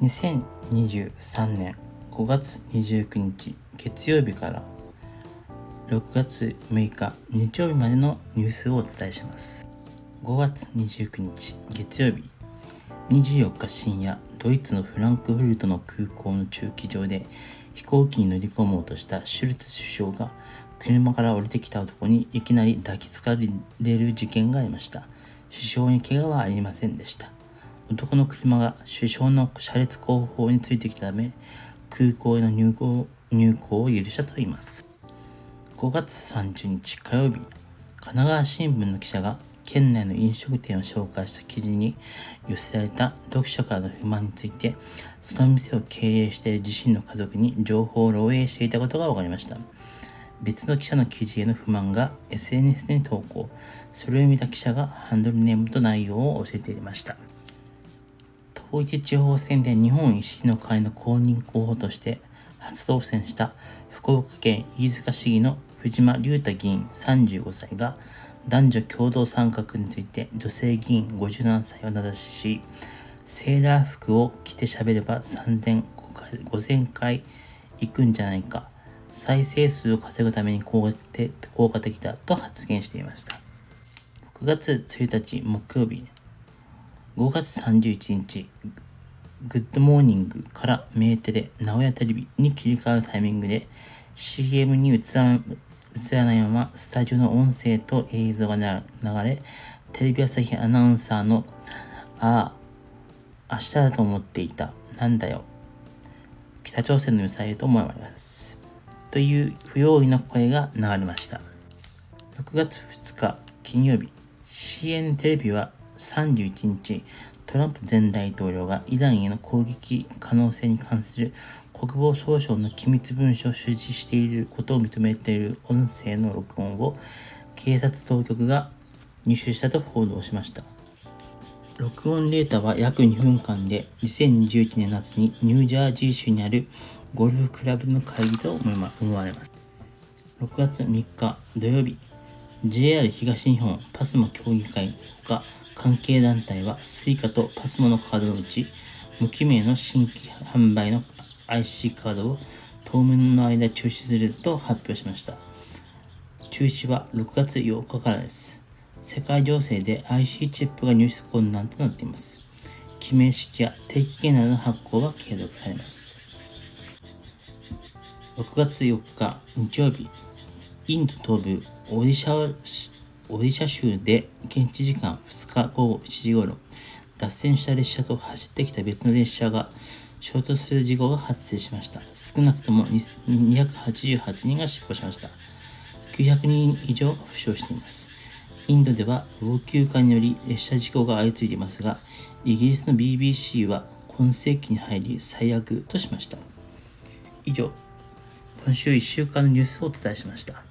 2023年5月29日月曜日から6月6日日曜日までのニュースをお伝えします。5月29日月曜日24日深夜ドイツのフランクフルトの空港の駐機場で飛行機に乗り込もうとしたシュルツ首相が車から降りてきた男にいきなり抱きつかれる事件がありました。首相に怪我はありませんでした。男の車が首相の車列後方についてきたため空港への入港入港を許したといいます5月30日火曜日神奈川新聞の記者が県内の飲食店を紹介した記事に寄せられた読者からの不満について、その店を経営している自身の家族に情報を漏洩していたことが分かりました。別の記者の記事への不満が SNS に投稿。それを見た記者がハンドルネームと内容を教えていました。統一地方選で日本維新の会の公認候補として初当選した福岡県飯塚市議の藤間隆太議員35歳が男女共同参画について女性議員57歳を名指しし、セーラー服を着て喋れば3000、5000回行くんじゃないか。再生数を稼ぐために効果的だと発言していました。6月1日木曜日、5月31日、グッドモーニングからメーテレ、名古屋テレビに切り替わるタイミングで CM に映らないままスタジオの音声と映像が流れ、テレビ朝日アナウンサーの、ああ、明日だと思っていた。なんだよ。北朝鮮のミサイルと思われます。という不用意な声が流れました。6月2日金曜日、CN テレビは31日、トランプ前大統領がイランへの攻撃可能性に関する国防総省の機密文書を所持していることを認めている音声の録音を警察当局が入手したと報道しました。録音データは約2分間で2021年夏にニュージャージー州にあるゴルフクラブの会議と思われます。6月3日土曜日、JR 東日本パスモ協議会が関係団体は Suica とパスモのカードのうち無記名の新規販売の IC カードを当面の間中止すると発表しました。中止は6月8日からです。世界情勢で IC チップが入手困難となっています。記名式や定期券などの発行は継続されます。6月4日日曜日、インド東部オディシャオディシャ州で現地時間2日午後7時頃、脱線した列車と走ってきた別の列車が衝突する事故が発生しました。少なくとも288人が死亡しました。900人以上が負傷しています。インドでは老朽化により列車事故が相次いでいますが、イギリスの BBC は今世紀に入り最悪としました。以上、今週1週間のニュースをお伝えしました。